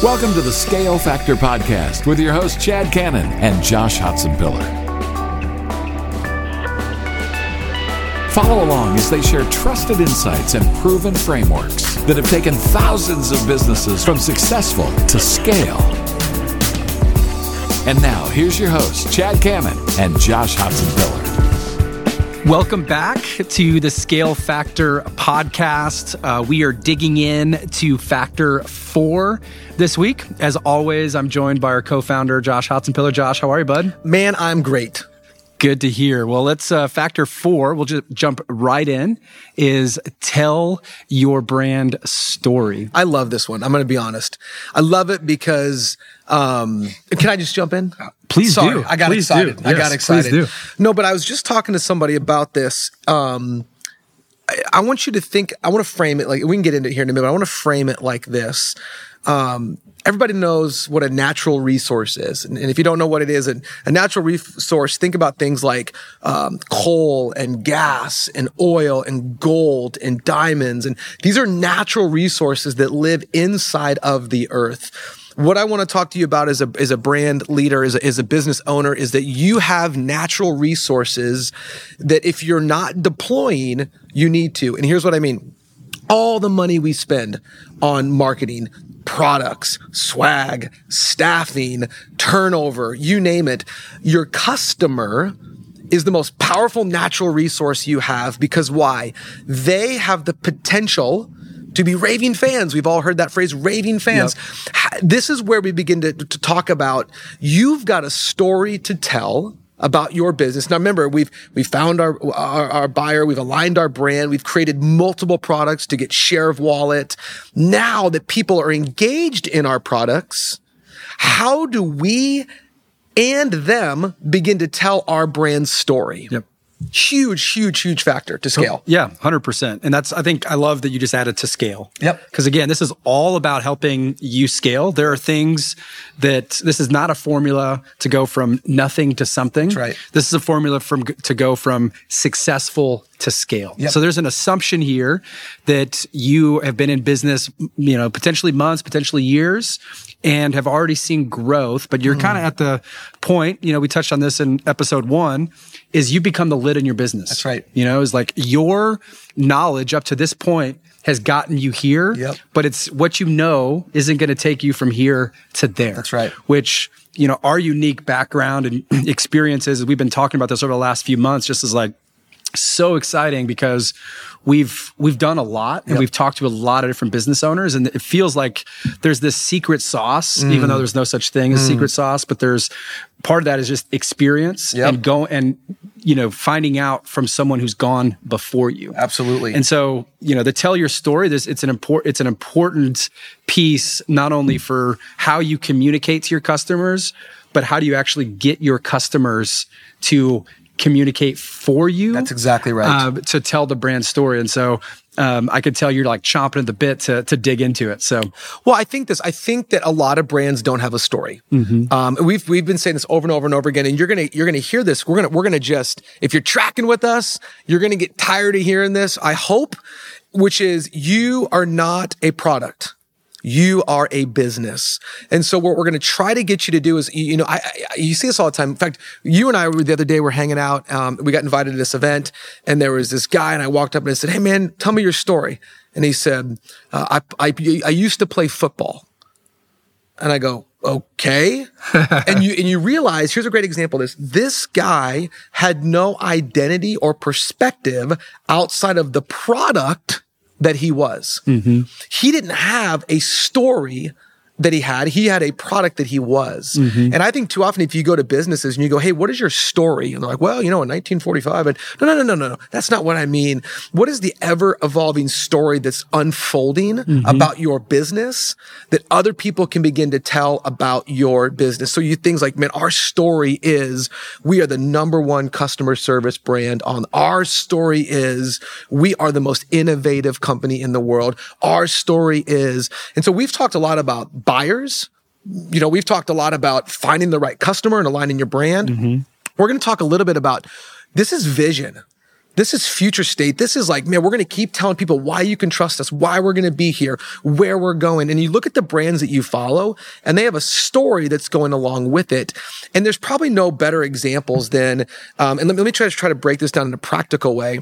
Welcome to the Scale Factor Podcast with your hosts, Chad Cannon and Josh Hotzenpiller. Follow along as they share trusted insights and proven frameworks that have taken thousands of businesses from successful to scale. And now, here's your hosts, Chad Cannon and Josh Hotzenpiller. Welcome back to the Scale Factor podcast. Uh, we are digging in to Factor 4 this week. As always, I'm joined by our co founder, Josh Hotzenpiller. Josh, how are you, bud? Man, I'm great. Good to hear. Well, let's uh, factor four. We'll just jump right in. Is tell your brand story. I love this one. I'm going to be honest. I love it because. Um, can I just jump in? Please Sorry, do. I got Please excited. do. I got excited. No, but I was just talking to somebody about this. Um, I, I want you to think. I want to frame it like we can get into it here in a minute. But I want to frame it like this. Um, everybody knows what a natural resource is, and, and if you don't know what it is, a, a natural resource, think about things like um, coal and gas and oil and gold and diamonds, and these are natural resources that live inside of the earth what I want to talk to you about as a, as a brand leader, as a, as a business owner, is that you have natural resources that if you're not deploying, you need to. And here's what I mean. All the money we spend on marketing, products, swag, staffing, turnover, you name it, your customer is the most powerful natural resource you have because why? They have the potential to be raving fans. We've all heard that phrase, raving fans. Yep. This is where we begin to, to talk about you've got a story to tell about your business. Now remember, we've we found our, our, our buyer, we've aligned our brand, we've created multiple products to get share of wallet. Now that people are engaged in our products, how do we and them begin to tell our brand story? Yep huge, huge, huge factor to scale. Oh, yeah, 100%. And that's, I think, I love that you just added to scale. Yep. Because again, this is all about helping you scale. There are things that this is not a formula to go from nothing to something. That's right. This is a formula from to go from successful to scale. Yep. So there's an assumption here that you have been in business, you know, potentially months, potentially years, and have already seen growth, but you're mm. kind of at the point, you know, we touched on this in episode one, is you become the lid in your business. That's right. You know, is like your knowledge up to this point has gotten you here, yep. but it's what you know isn't going to take you from here to there. That's right. Which, you know, our unique background and experiences, we've been talking about this over the last few months, just as like, so exciting because we've we've done a lot and yep. we've talked to a lot of different business owners and it feels like there's this secret sauce mm. even though there's no such thing as mm. secret sauce but there's part of that is just experience yep. and go and you know finding out from someone who's gone before you absolutely and so you know to tell your story this it's an important it's an important piece not only for how you communicate to your customers but how do you actually get your customers to communicate for you. That's exactly right. Uh, to tell the brand story. And so um, I could tell you're like chomping at the bit to, to dig into it. So, well, I think this. I think that a lot of brands don't have a story. Mm-hmm. Um, we've we've been saying this over and over and over again, and you're gonna you're gonna hear this. We're gonna we're gonna just if you're tracking with us, you're gonna get tired of hearing this. I hope, which is you are not a product. You are a business. And so what we're going to try to get you to do is, you know, I, I, you see this all the time. In fact, you and I were the other day, we're hanging out. Um, we got invited to this event and there was this guy and I walked up and I said, Hey man, tell me your story. And he said, uh, I, I, I used to play football. And I go, okay. and you, and you realize, here's a great example of this. This guy had no identity or perspective outside of the product that he was. Mm-hmm. He didn't have a story that he had. He had a product that he was. Mm-hmm. And I think too often if you go to businesses and you go, Hey, what is your story? And they're like, well, you know, in 1945, and no, no, no, no, no, no. That's not what I mean. What is the ever evolving story that's unfolding mm-hmm. about your business that other people can begin to tell about your business? So you things like, man, our story is we are the number one customer service brand on our story is we are the most innovative company in the world. Our story is, and so we've talked a lot about buyers. You know, we've talked a lot about finding the right customer and aligning your brand. Mm-hmm. We're going to talk a little bit about this is vision. This is future state. This is like, man, we're going to keep telling people why you can trust us, why we're going to be here, where we're going. And you look at the brands that you follow and they have a story that's going along with it. And there's probably no better examples than, um, and let me, let me try to try to break this down in a practical way.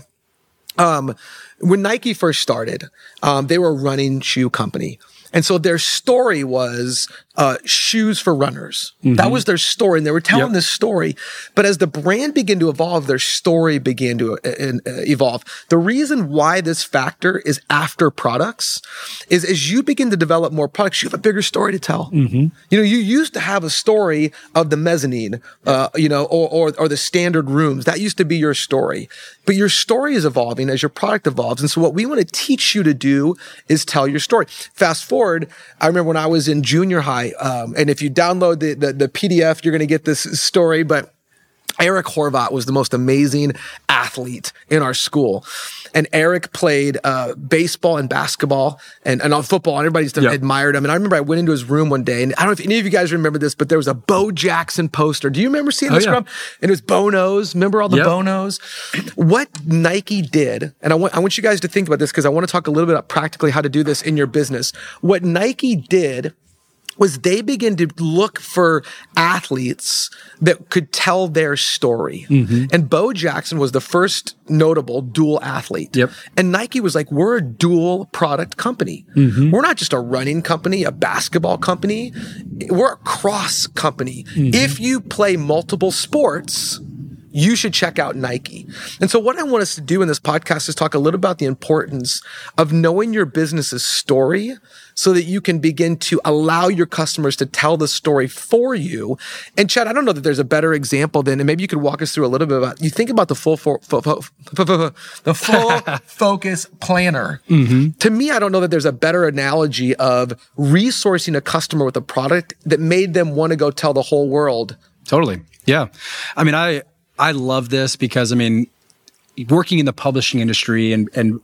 Um, when Nike first started, um, they were a running shoe company. And so their story was uh, shoes for runners. Mm-hmm. That was their story. And they were telling yep. this story. But as the brand began to evolve, their story began to uh, uh, evolve. The reason why this factor is after products is as you begin to develop more products, you have a bigger story to tell. Mm-hmm. You know, you used to have a story of the mezzanine, uh, you know, or, or, or the standard rooms. That used to be your story. But your story is evolving as your product evolves. And so what we want to teach you to do is tell your story. Fast forward, I remember when I was in junior high, um, and if you download the, the, the PDF, you're going to get this story. But Eric Horvath was the most amazing athlete in our school. And Eric played uh, baseball and basketball and, and on football, and everybody's yep. admired him. And I remember I went into his room one day, and I don't know if any of you guys remember this, but there was a Bo Jackson poster. Do you remember seeing this, oh, yeah. And it was Bo Knows. Remember all the yep. Bo Knows? What Nike did, and I want, I want you guys to think about this because I want to talk a little bit about practically how to do this in your business. What Nike did was they begin to look for athletes that could tell their story. Mm-hmm. And Bo Jackson was the first notable dual athlete. Yep. And Nike was like, we're a dual product company. Mm-hmm. We're not just a running company, a basketball company. We're a cross company. Mm-hmm. If you play multiple sports, you should check out Nike. And so what I want us to do in this podcast is talk a little about the importance of knowing your business's story so that you can begin to allow your customers to tell the story for you. And Chad, I don't know that there's a better example than, and maybe you could walk us through a little bit about, you think about the full, fo- fo- fo- the full focus planner. Mm-hmm. To me, I don't know that there's a better analogy of resourcing a customer with a product that made them want to go tell the whole world. Totally. Yeah. I mean, I, I love this because I mean, working in the publishing industry and, and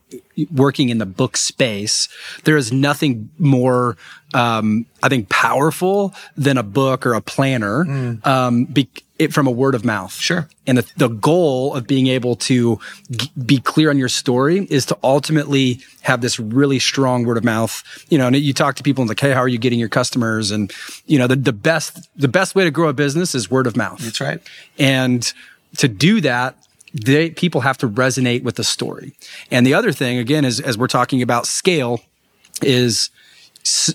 working in the book space, there is nothing more, um, I think, powerful than a book or a planner, mm. um, be, it, from a word of mouth. Sure. And the, the goal of being able to g- be clear on your story is to ultimately have this really strong word of mouth. You know, and you talk to people and like, Hey, how are you getting your customers? And, you know, the, the best, the best way to grow a business is word of mouth. That's right. And to do that, they, people have to resonate with the story. And the other thing, again, is as we're talking about scale, is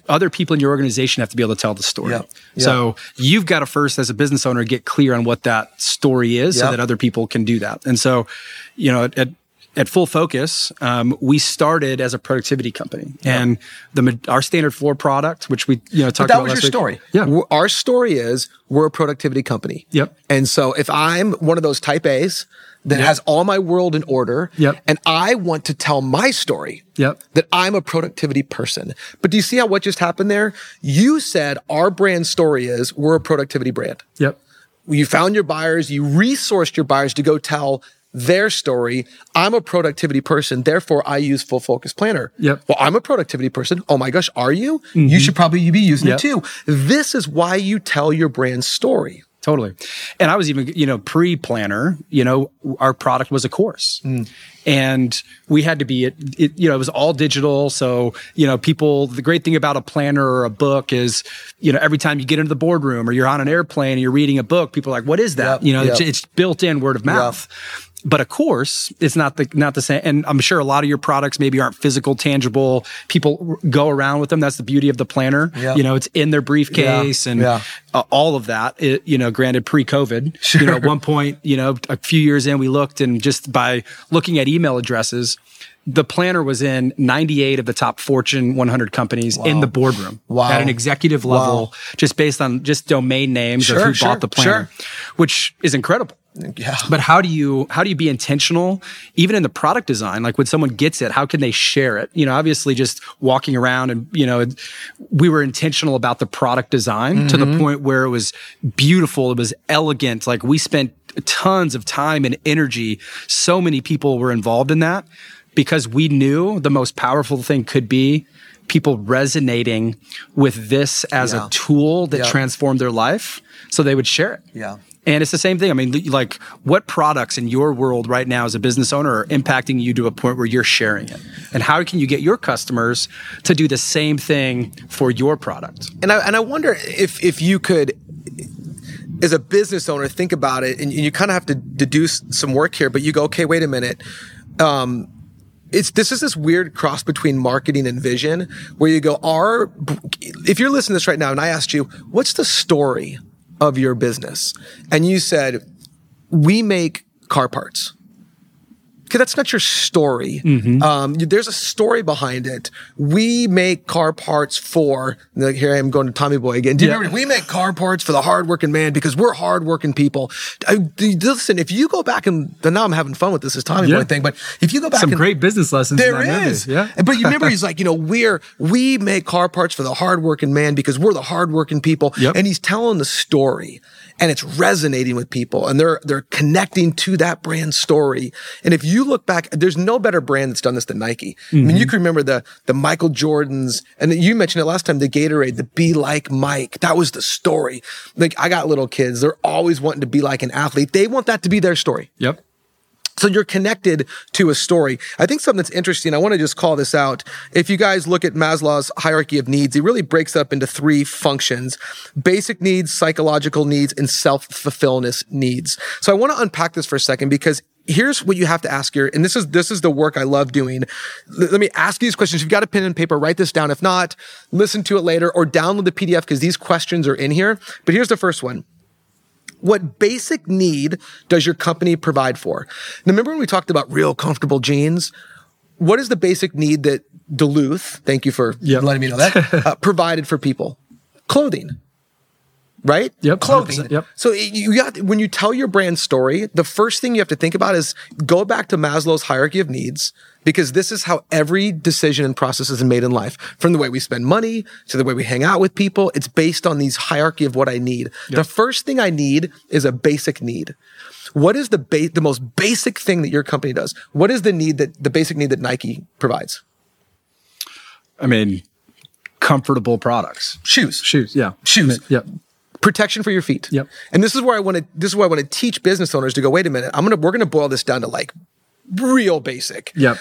other people in your organization have to be able to tell the story. Yep. Yep. So you've got to first, as a business owner, get clear on what that story is, yep. so that other people can do that. And so, you know, at, at full focus, um, we started as a productivity company, and the our standard floor product, which we you know talked but that was your week, story. Yeah, our story is we're a productivity company. Yep. And so if I'm one of those type A's that yep. has all my world in order. Yep. And I want to tell my story. Yep. That I'm a productivity person. But do you see how what just happened there? You said our brand story is we're a productivity brand. Yep. You found your buyers, you resourced your buyers to go tell their story. I'm a productivity person, therefore I use full focus planner. Yep. Well, I'm a productivity person. Oh my gosh, are you? Mm-hmm. You should probably be using yep. it too. This is why you tell your brand story. Totally. And I was even, you know, pre planner, you know, our product was a course. Mm. And we had to be, it, it, you know, it was all digital. So, you know, people, the great thing about a planner or a book is, you know, every time you get into the boardroom or you're on an airplane and you're reading a book, people are like, what is that? Yep, you know, yep. it's, it's, built in word of mouth. Yep but of course it's not the not the same and i'm sure a lot of your products maybe aren't physical tangible people go around with them that's the beauty of the planner yeah. you know it's in their briefcase yeah. and yeah. Uh, all of that it, you know granted pre-covid sure. you know at one point you know a few years in we looked and just by looking at email addresses the planner was in 98 of the top Fortune 100 companies wow. in the boardroom wow. at an executive level, wow. just based on just domain names sure, of who sure, bought the planner, sure. which is incredible. Yeah. But how do you how do you be intentional even in the product design? Like when someone gets it, how can they share it? You know, obviously just walking around and you know, we were intentional about the product design mm-hmm. to the mm-hmm. point where it was beautiful, it was elegant. Like we spent tons of time and energy. So many people were involved in that because we knew the most powerful thing could be people resonating with this as yeah. a tool that yeah. transformed their life. So they would share it. Yeah. And it's the same thing. I mean, like, what products in your world right now as a business owner are impacting you to a point where you're sharing it? And how can you get your customers to do the same thing for your product? And I and I wonder if if you could as a business owner think about it and you kind of have to deduce some work here but you go okay wait a minute um, it's this is this weird cross between marketing and vision where you go our if you're listening to this right now and I asked you what's the story of your business? And you said we make car parts okay, that's not your story. Mm-hmm. Um, there's a story behind it. We make car parts for, like, here I am going to Tommy Boy again. Do you yeah. remember? We make car parts for the hardworking man because we're hardworking people. I, listen, if you go back and now I'm having fun with this, this Tommy yeah. Boy thing, but if you go back some and, great business lessons, there is. Yeah. But you remember, he's like, you know, we're, we make car parts for the hardworking man because we're the hardworking people. Yep. And he's telling the story and it's resonating with people and they're they're connecting to that brand story. And if you look back, there's no better brand that's done this than Nike. Mm-hmm. I mean, you mm-hmm. can remember the the Michael Jordans and you mentioned it last time, the Gatorade, the be like Mike. That was the story. Like I got little kids, they're always wanting to be like an athlete. They want that to be their story. Yep. So you're connected to a story. I think something that's interesting, I want to just call this out. If you guys look at Maslow's hierarchy of needs, he really breaks up into three functions. Basic needs, psychological needs, and self-fulfillment needs. So I want to unpack this for a second because here's what you have to ask your, and this is, this is the work I love doing. L- let me ask you these questions. If you've got a pen and paper, write this down. If not, listen to it later or download the PDF because these questions are in here. But here's the first one. What basic need does your company provide for? Now, remember when we talked about real comfortable jeans? What is the basic need that Duluth, thank you for yep. letting me know that, uh, provided for people? Clothing right? Yep. Clothing. Yep. So you got when you tell your brand story, the first thing you have to think about is go back to Maslow's hierarchy of needs because this is how every decision and process is made in life. From the way we spend money to the way we hang out with people, it's based on these hierarchy of what I need. Yep. The first thing I need is a basic need. What is the ba- the most basic thing that your company does? What is the need that the basic need that Nike provides? I mean, comfortable products. Shoes. Shoes. Yeah. Shoes. Yeah protection for your feet. Yep. And this is where I want to this is where I want to teach business owners to go, wait a minute, I'm gonna we're gonna boil this down to like real basic. Yep.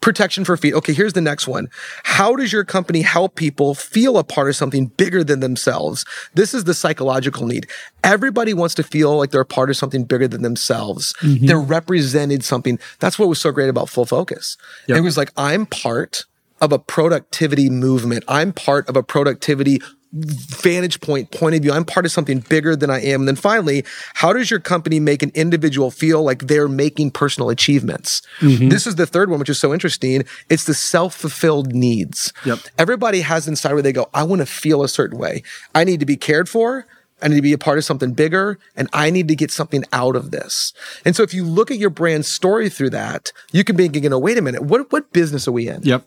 Protection for feet. Okay, here's the next one. How does your company help people feel a part of something bigger than themselves? This is the psychological need. Everybody wants to feel like they're a part of something bigger than themselves. Mm-hmm. They're represented something. That's what was so great about full focus. Yep. It was like, I'm part of a productivity movement. I'm part of a productivity vantage point, point of view. I'm part of something bigger than I am. And then finally, how does your company make an individual feel like they're making personal achievements? Mm-hmm. This is the third one, which is so interesting. It's the self-fulfilled needs. Yep. Everybody has inside where they go, I want to feel a certain way. I need to be cared for. I need to be a part of something bigger and I need to get something out of this. And so if you look at your brand story through that, you can be, you know, wait a minute, what, what business are we in? Yep.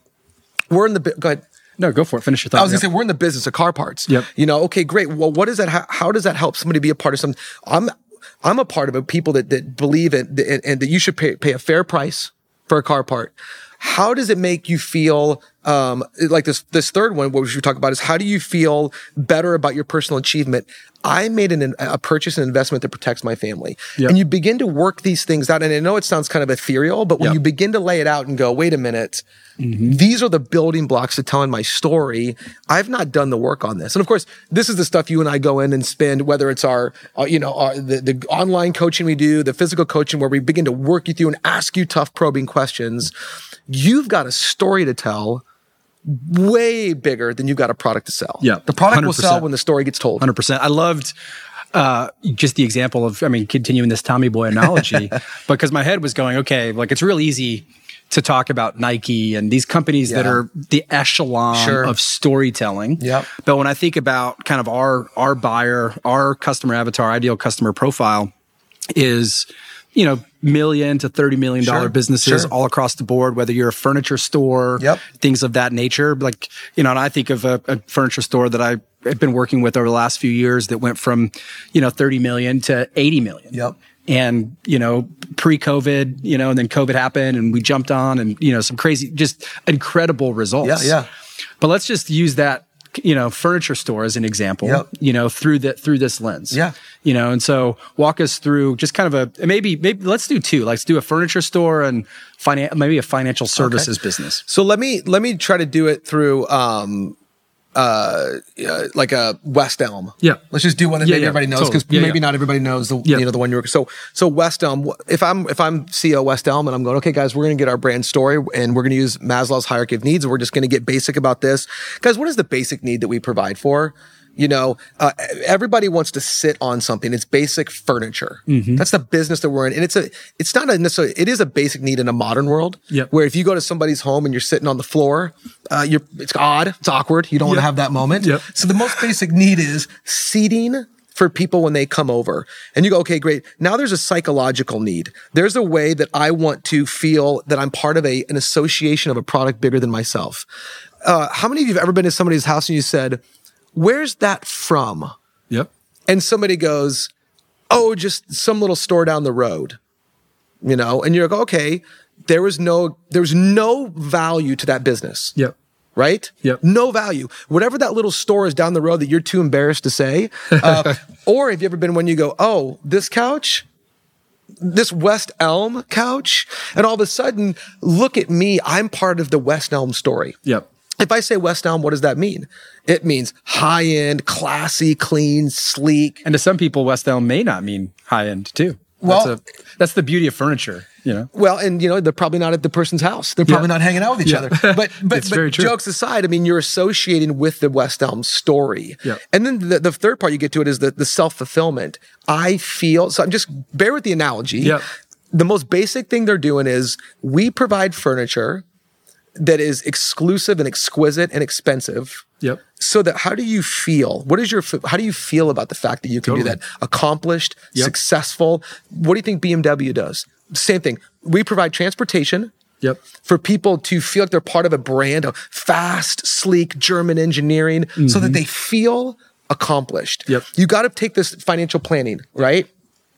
We're in the, go ahead. No, go for it. Finish your thought. I was gonna say we're in the business of car parts. Yep. You know, okay, great. Well, what is that? How, how does that help somebody be a part of something? I'm I'm a part of it. People that that believe it and, and that you should pay pay a fair price for a car part. How does it make you feel? Um, like this this third one, what we should talk about is how do you feel better about your personal achievement? I made an, a purchase and investment that protects my family. Yep. And you begin to work these things out. And I know it sounds kind of ethereal, but when yep. you begin to lay it out and go, wait a minute, mm-hmm. these are the building blocks to telling my story. I've not done the work on this. And of course, this is the stuff you and I go in and spend, whether it's our, uh, you know, our, the, the online coaching we do, the physical coaching where we begin to work you through and ask you tough probing questions. You've got a story to tell way bigger than you've got a product to sell. Yeah. The product 100%. will sell when the story gets told. 100%. I loved uh, just the example of, I mean, continuing this Tommy Boy analogy, because my head was going, okay, like it's real easy to talk about Nike and these companies yeah. that are the echelon sure. of storytelling. Yep. But when I think about kind of our our buyer, our customer avatar, ideal customer profile is you know, million to $30 million sure, businesses sure. all across the board, whether you're a furniture store, yep. things of that nature. Like, you know, and I think of a, a, furniture store that I have been working with over the last few years that went from, you know, 30 million to 80 million. Yep. And, you know, pre COVID, you know, and then COVID happened and we jumped on and, you know, some crazy, just incredible results. Yeah. Yeah. But let's just use that you know, furniture store as an example, Yep. you know, through the through this lens. Yeah. You know, and so walk us through just kind of a maybe maybe let's do two. Let's do a furniture store and finan- maybe a financial services business. So let me let me try to do it through um uh, uh like a West Elm. Yeah. Let's just do one that Yeah, maybe yeah, everybody knows totally. because Yeah, maybe not everybody knows the you know the one you're so so West Elm. If I'm if I'm CEO West Elm and I'm going okay guys we're going to get our brand story and we're going to use Maslow's hierarchy of needs and we're just going to get basic about this guys. What is the basic need that we provide for? You know, uh, everybody wants to sit on something. It's basic furniture. Mm-hmm. That's the business that we're in, and it's a. It's not a necessarily. It is a basic need in a modern world. Yep. Where if you go to somebody's home and you're sitting on the floor, uh, you're. It's odd. It's awkward. You don't want to have that moment. Yep. So the most basic need is seating for people when they come over. And you go, okay, great. Now there's a psychological need. There's a way that I want to feel that I'm part of a an association of a product bigger than myself. Uh, how many of you have ever been to somebody's house and you said, "Where's that from?" Yep. and somebody goes, "Oh, just some little store down the road," you know, and you're like, "Okay, there was no there was no value to that business." Yep. Right? Yep. No value. Whatever that little store is down the road that you're too embarrassed to say. Uh, or have you ever been when you go, oh, this couch, this West Elm couch, and all of a sudden, look at me. I'm part of the West Elm story. Yep. If I say West Elm, what does that mean? It means high end, classy, clean, sleek. And to some people, West Elm may not mean high end too. Well- that's, a, that's the beauty of furniture, you know? Well, and you know they're probably not at the person's house. They're probably Yeah. not hanging out with each Yeah. other. But but, but jokes aside, I mean you're associating with the West Elm story. Yeah. And then the, the third part you get to it is the the self fulfillment. I feel so. I'm just bear with the analogy. Yeah. The most basic thing they're doing is we provide furniture that is exclusive and exquisite and expensive. Yep. So that how do you feel? What is your how do you feel about the fact that you can do that? Accomplished, Yep. successful. What do you think BMW does? Same thing. We provide transportation Yep. for people to feel like they're part of a brand of fast, sleek German engineering so that mm-hmm. they feel accomplished. Yep. You got to take this financial planning, right?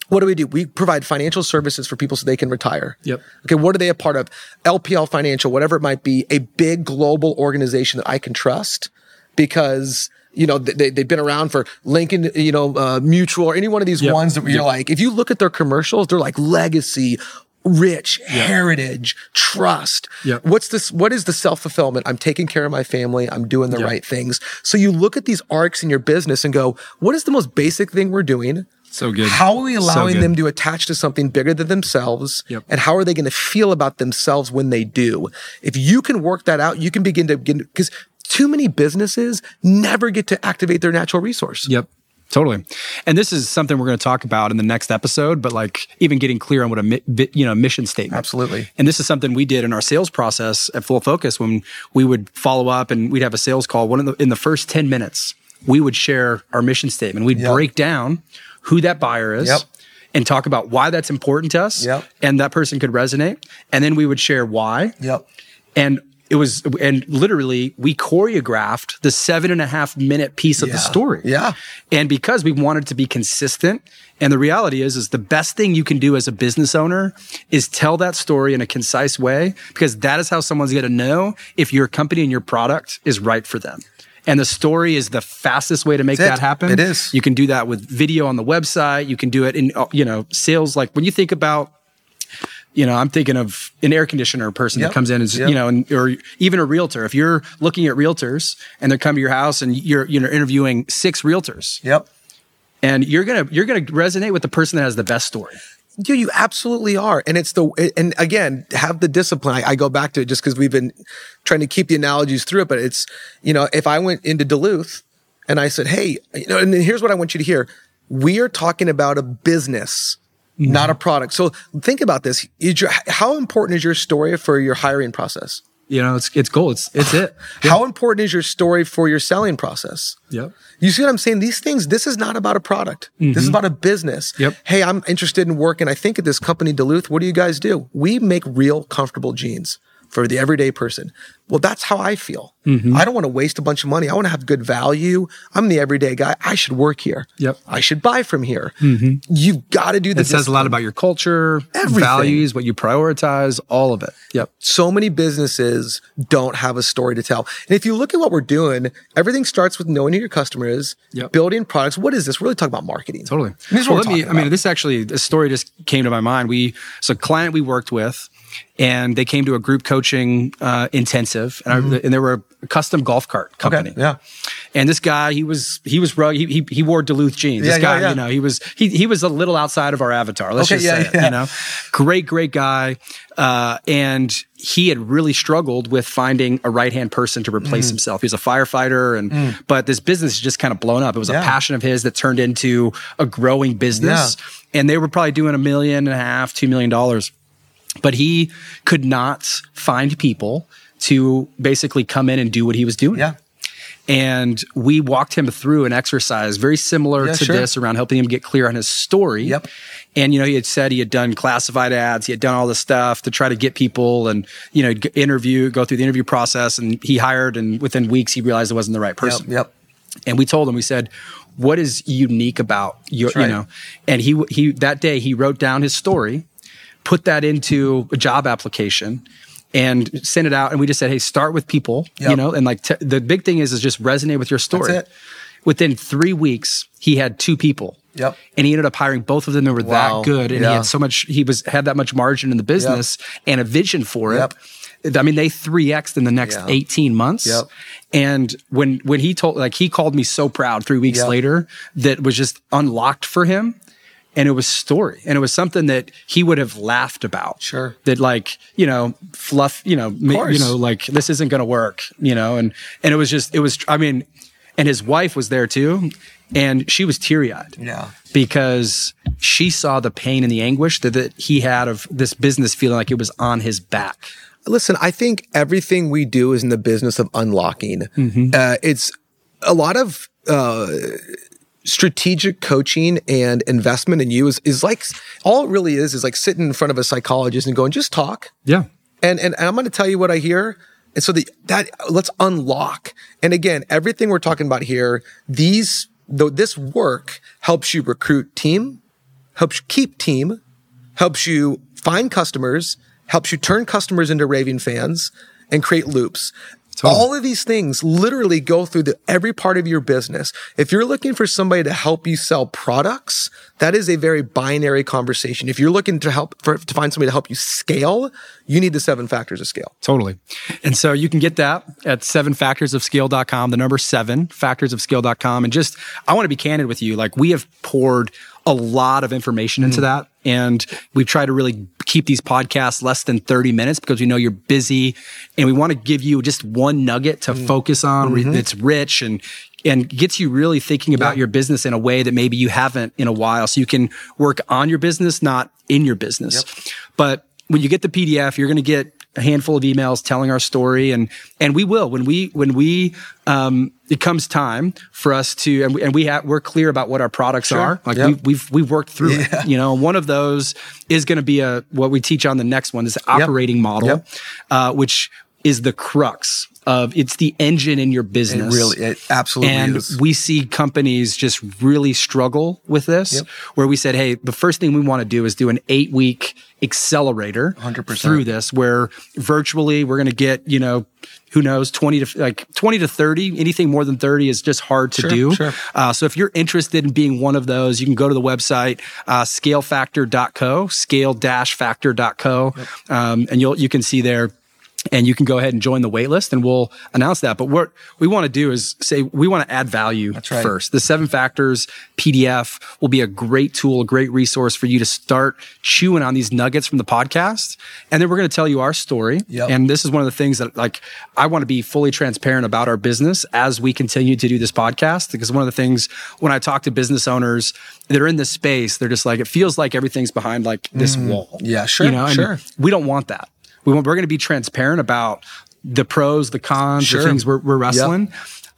What do we do? We provide financial services for people so they can retire. Yep. Okay, what are they a part of? LPL Financial, whatever it might be, a big global organization that I can trust because you know they, they've been around for Lincoln, you know, uh, Mutual or any one of these Yep. ones that you're Yep. like, if you look at their commercials, they're like legacy, rich, heritage, trust. Yep. What's this? What is the self fulfillment? I'm taking care of my family. I'm doing the Yep. right things. So you look at these arcs in your business and go, what is the most basic thing we're doing? So good. How are we allowing good. them to attach to something bigger than themselves? Yep. And how are they going to feel about themselves when they do? If you can work that out, you can begin to begin because too many businesses never get to activate their natural resource. Yep. Totally. And this is something we're going to talk about in the next episode, but like even getting clear on what a you know mission statement. Absolutely. And this is something we did in our sales process at Full Focus when we would follow up and we'd have a sales call. One of the in the first 10 minutes, we would share our mission statement. We'd Yep. break down who that buyer is. Yep. And talk about why that's important to us. Yep. And that person could resonate. And then we would share why Yep. and it was and literally we choreographed the seven and a half minute piece of the story Yeah. and because we wanted to be consistent and the reality is is the best thing you can do as a business owner is tell that story in a concise way because that is how someone's going to know if your company and your product is right for them and the story is the fastest way to make that happen It is. you can do that with video on the website you can do it in uh, you know sales like when you think about you know, I'm thinking of an air conditioner person Yep. that comes in and, Yep. you know, and, or even a realtor. If you're looking at realtors and they come to your house and you're, you know, interviewing six realtors Yep. and you're going to, you're going to resonate with the person that has the best story. Yeah, you absolutely are. And it's the, and again, have the discipline. I, I go back to it just because we've been trying to keep the analogies through it. But it's, you know, if I went into Duluth and I said, hey, you know, and here's what I want you to hear. We are talking about a business, not mm-hmm. a product. So think about this. Is your, how important is your story for your hiring process? You know, it's, it's gold. It's, it's it. How important is your story for your selling process? Yep. You see what I'm saying? These things, this is not about a product. This is mm-hmm. about a business. Yep. Hey, I'm interested in working. I think at this company, Duluth, what do you guys do? We make real comfortable jeans for the everyday person. Well, that's how I feel. Mm-hmm. I don't want to waste a bunch of money. I want to have good value. I'm the everyday guy. I should work here. Yep. I should buy from here. You've got to do the It says a lot about your culture, Everything. values, what you prioritize, all of it. Yep. so many businesses don't have a story to tell. And if you look at what we're doing, everything starts with knowing who your customer is, Yep. building products. What is this? We're really talking about marketing. Totally. This is Well, what let me, I mean, this actually, this story just came to my mind. We, it's a client we worked with and they came to a group coaching uh, intensive and, I, and they were a custom golf cart company. Mm-hmm. yeah. And this guy, he was, he was rugged. He, he, he wore Duluth jeans. Yeah, this guy, yeah. you know, he was, he, he was a little outside of our avatar. Let's Okay, just yeah, say it, you know, great, great guy. Uh, and he had really struggled with finding a right hand person to Mm. replace himself. He was a firefighter, and but this business just kind of blown up. It was Yeah. a passion of his that turned into a growing business, and they were probably doing a million and a half, two million dollars. But he could not find people to basically come in and do what he was doing. Yeah. And we walked him through an exercise very similar Yeah, to sure. this around helping him get clear on his story. Yep. And, you know, he had said he had done classified ads. He had done all this stuff to try to get people and, you know, interview, go through the interview process. And he hired, and within weeks, he realized it wasn't the right person. Yep. And we told him, we said, what is unique about your, right. you know, and he, he, that day he wrote down his story, put that into a job application and send it out. And we just said, Hey, start with people, you know, and like t- the big thing is, is just resonate with your story. That's it. Within three weeks, he had two people. Yep. And he ended up hiring both of them that were Wow. that good. And Yeah. he had so much, he was, had that much margin in the business and a vision for it. I mean, they 3X'd in the next Yeah. 18 months. Yep. And when, when he told, like, he called me so proud three weeks Yep. later that was just unlocked for him. And it was story. And it was something that he would have laughed about. Sure. That like, you know, fluff, you know, ma- you know, like this isn't going to work, you know, and, and it was just, it was, I mean, and his wife was there too. And she was teary eyed Yeah. because she saw the pain and the anguish that, that he had of this business feeling like it was on his back. Listen, I think everything we do is in the business of unlocking. Uh, it's a lot of uh, strategic coaching and investment in you is, is like all it really is is like sitting in front of a psychologist and going, just talk. Yeah. And, and, and I'm going to tell you what I hear. And so the, that let's unlock. And again, everything we're talking about here, these, though this work helps you recruit team, helps you keep team, helps you find customers, helps you turn customers into raving fans and create loops. All of these things literally go through the, every part of your business. If you're looking for somebody to help you sell products, that is a very binary conversation. If you're looking to help for, to find somebody to help you scale, you need the seven factors of scale. Totally. And so you can get that at sevenfactorsofscale.com, the number seven, factors of factorsofscale.com. And just, I want to be candid with you. Like we have poured a lot of information into mm-hmm. that. And we've tried to really keep these podcasts less than 30 minutes because we know you're busy and we want to give you just one nugget to mm-hmm. focus on re- mm-hmm. that's rich and and gets you really thinking about your business in a way that maybe you haven't in a while. So you can work on your business, not in your business. But when you get the PDF, you're going to get a handful of emails telling our story, and and we will when we when we um, it comes time for us to and we, and we have we're clear about what our products are. Like Yep. we've we've we've worked through it. You know, one of those is going to be a what we teach on the next one is operating model, Yep. uh, which is the crux of it's the engine in your business. Really it absolutely And we see companies just really struggle with this, Yep. where we said, hey, the first thing we want to do is do an eight week accelerator 100%. through this, where virtually we're going to get, you know, who knows, 20 to like 20 to 30, anything more than 30 is just hard to Sure, do. sure. Uh, so if you're interested in being one of those, you can go to the website, uh, scalefactor.co, scale-factor.co, um, and you'll, you can see there and you can go ahead and join the waitlist and we'll announce that. But what we want to do is say we want to add value right. first. The seven factors PDF will be a great tool, a great resource for you to start chewing on these nuggets from the podcast. And then we're going to tell you our story. Yep. And this is one of the things that like I want to be fully transparent about our business as we continue to do this podcast. Because one of the things when I talk to business owners that are in this space, they're just like, it feels like everything's behind like this wall. Mm. Yeah, sure, You know, and sure. we don't want that. We want, we're going to be transparent about the pros, the cons, Sure. the things we're, we're wrestling.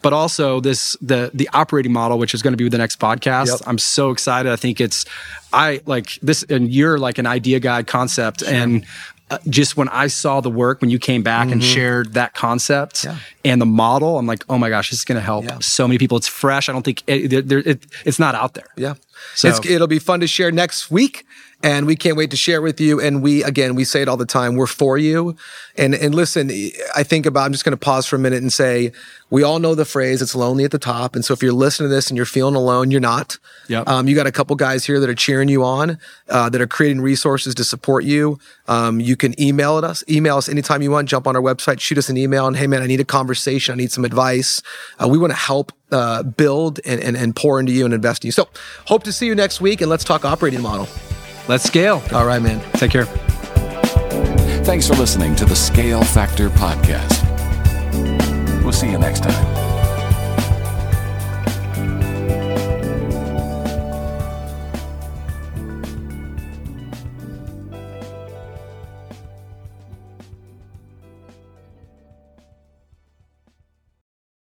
But also this the the operating model, which is going to be the next podcast. Yep. I'm so excited. I think it's I like this, and you're like an idea guide concept, and uh, just when I saw the work when you came back and shared that concept Yeah. and the model, I'm like, oh my gosh, this is going to help Yeah. so many people. It's fresh. I don't think it, there- it, it's not out there. Yeah. So- It's, it'll be fun to share next week. And we can't wait to share with you. And we, again, we say it all the time. We're for you. And, and listen, I think about, I'm just going to pause for a minute and say, we all know the phrase, it's lonely at the top. And so if you're listening to this and you're feeling alone, you're not. Yep. Um, you got a couple guys here that are cheering you on, uh, that are creating resources to support you. Um, you can email at us, email us anytime you want, jump on our website, shoot us an email and, hey man, I need a conversation. I need some advice. Uh, we want to help, uh, build and, and, and pour into you and invest in you. So hope to see you next week and let's talk operating model. Let's scale. All right, man. Take care. Thanks for listening to the Scale Factor Podcast. We'll see you next time.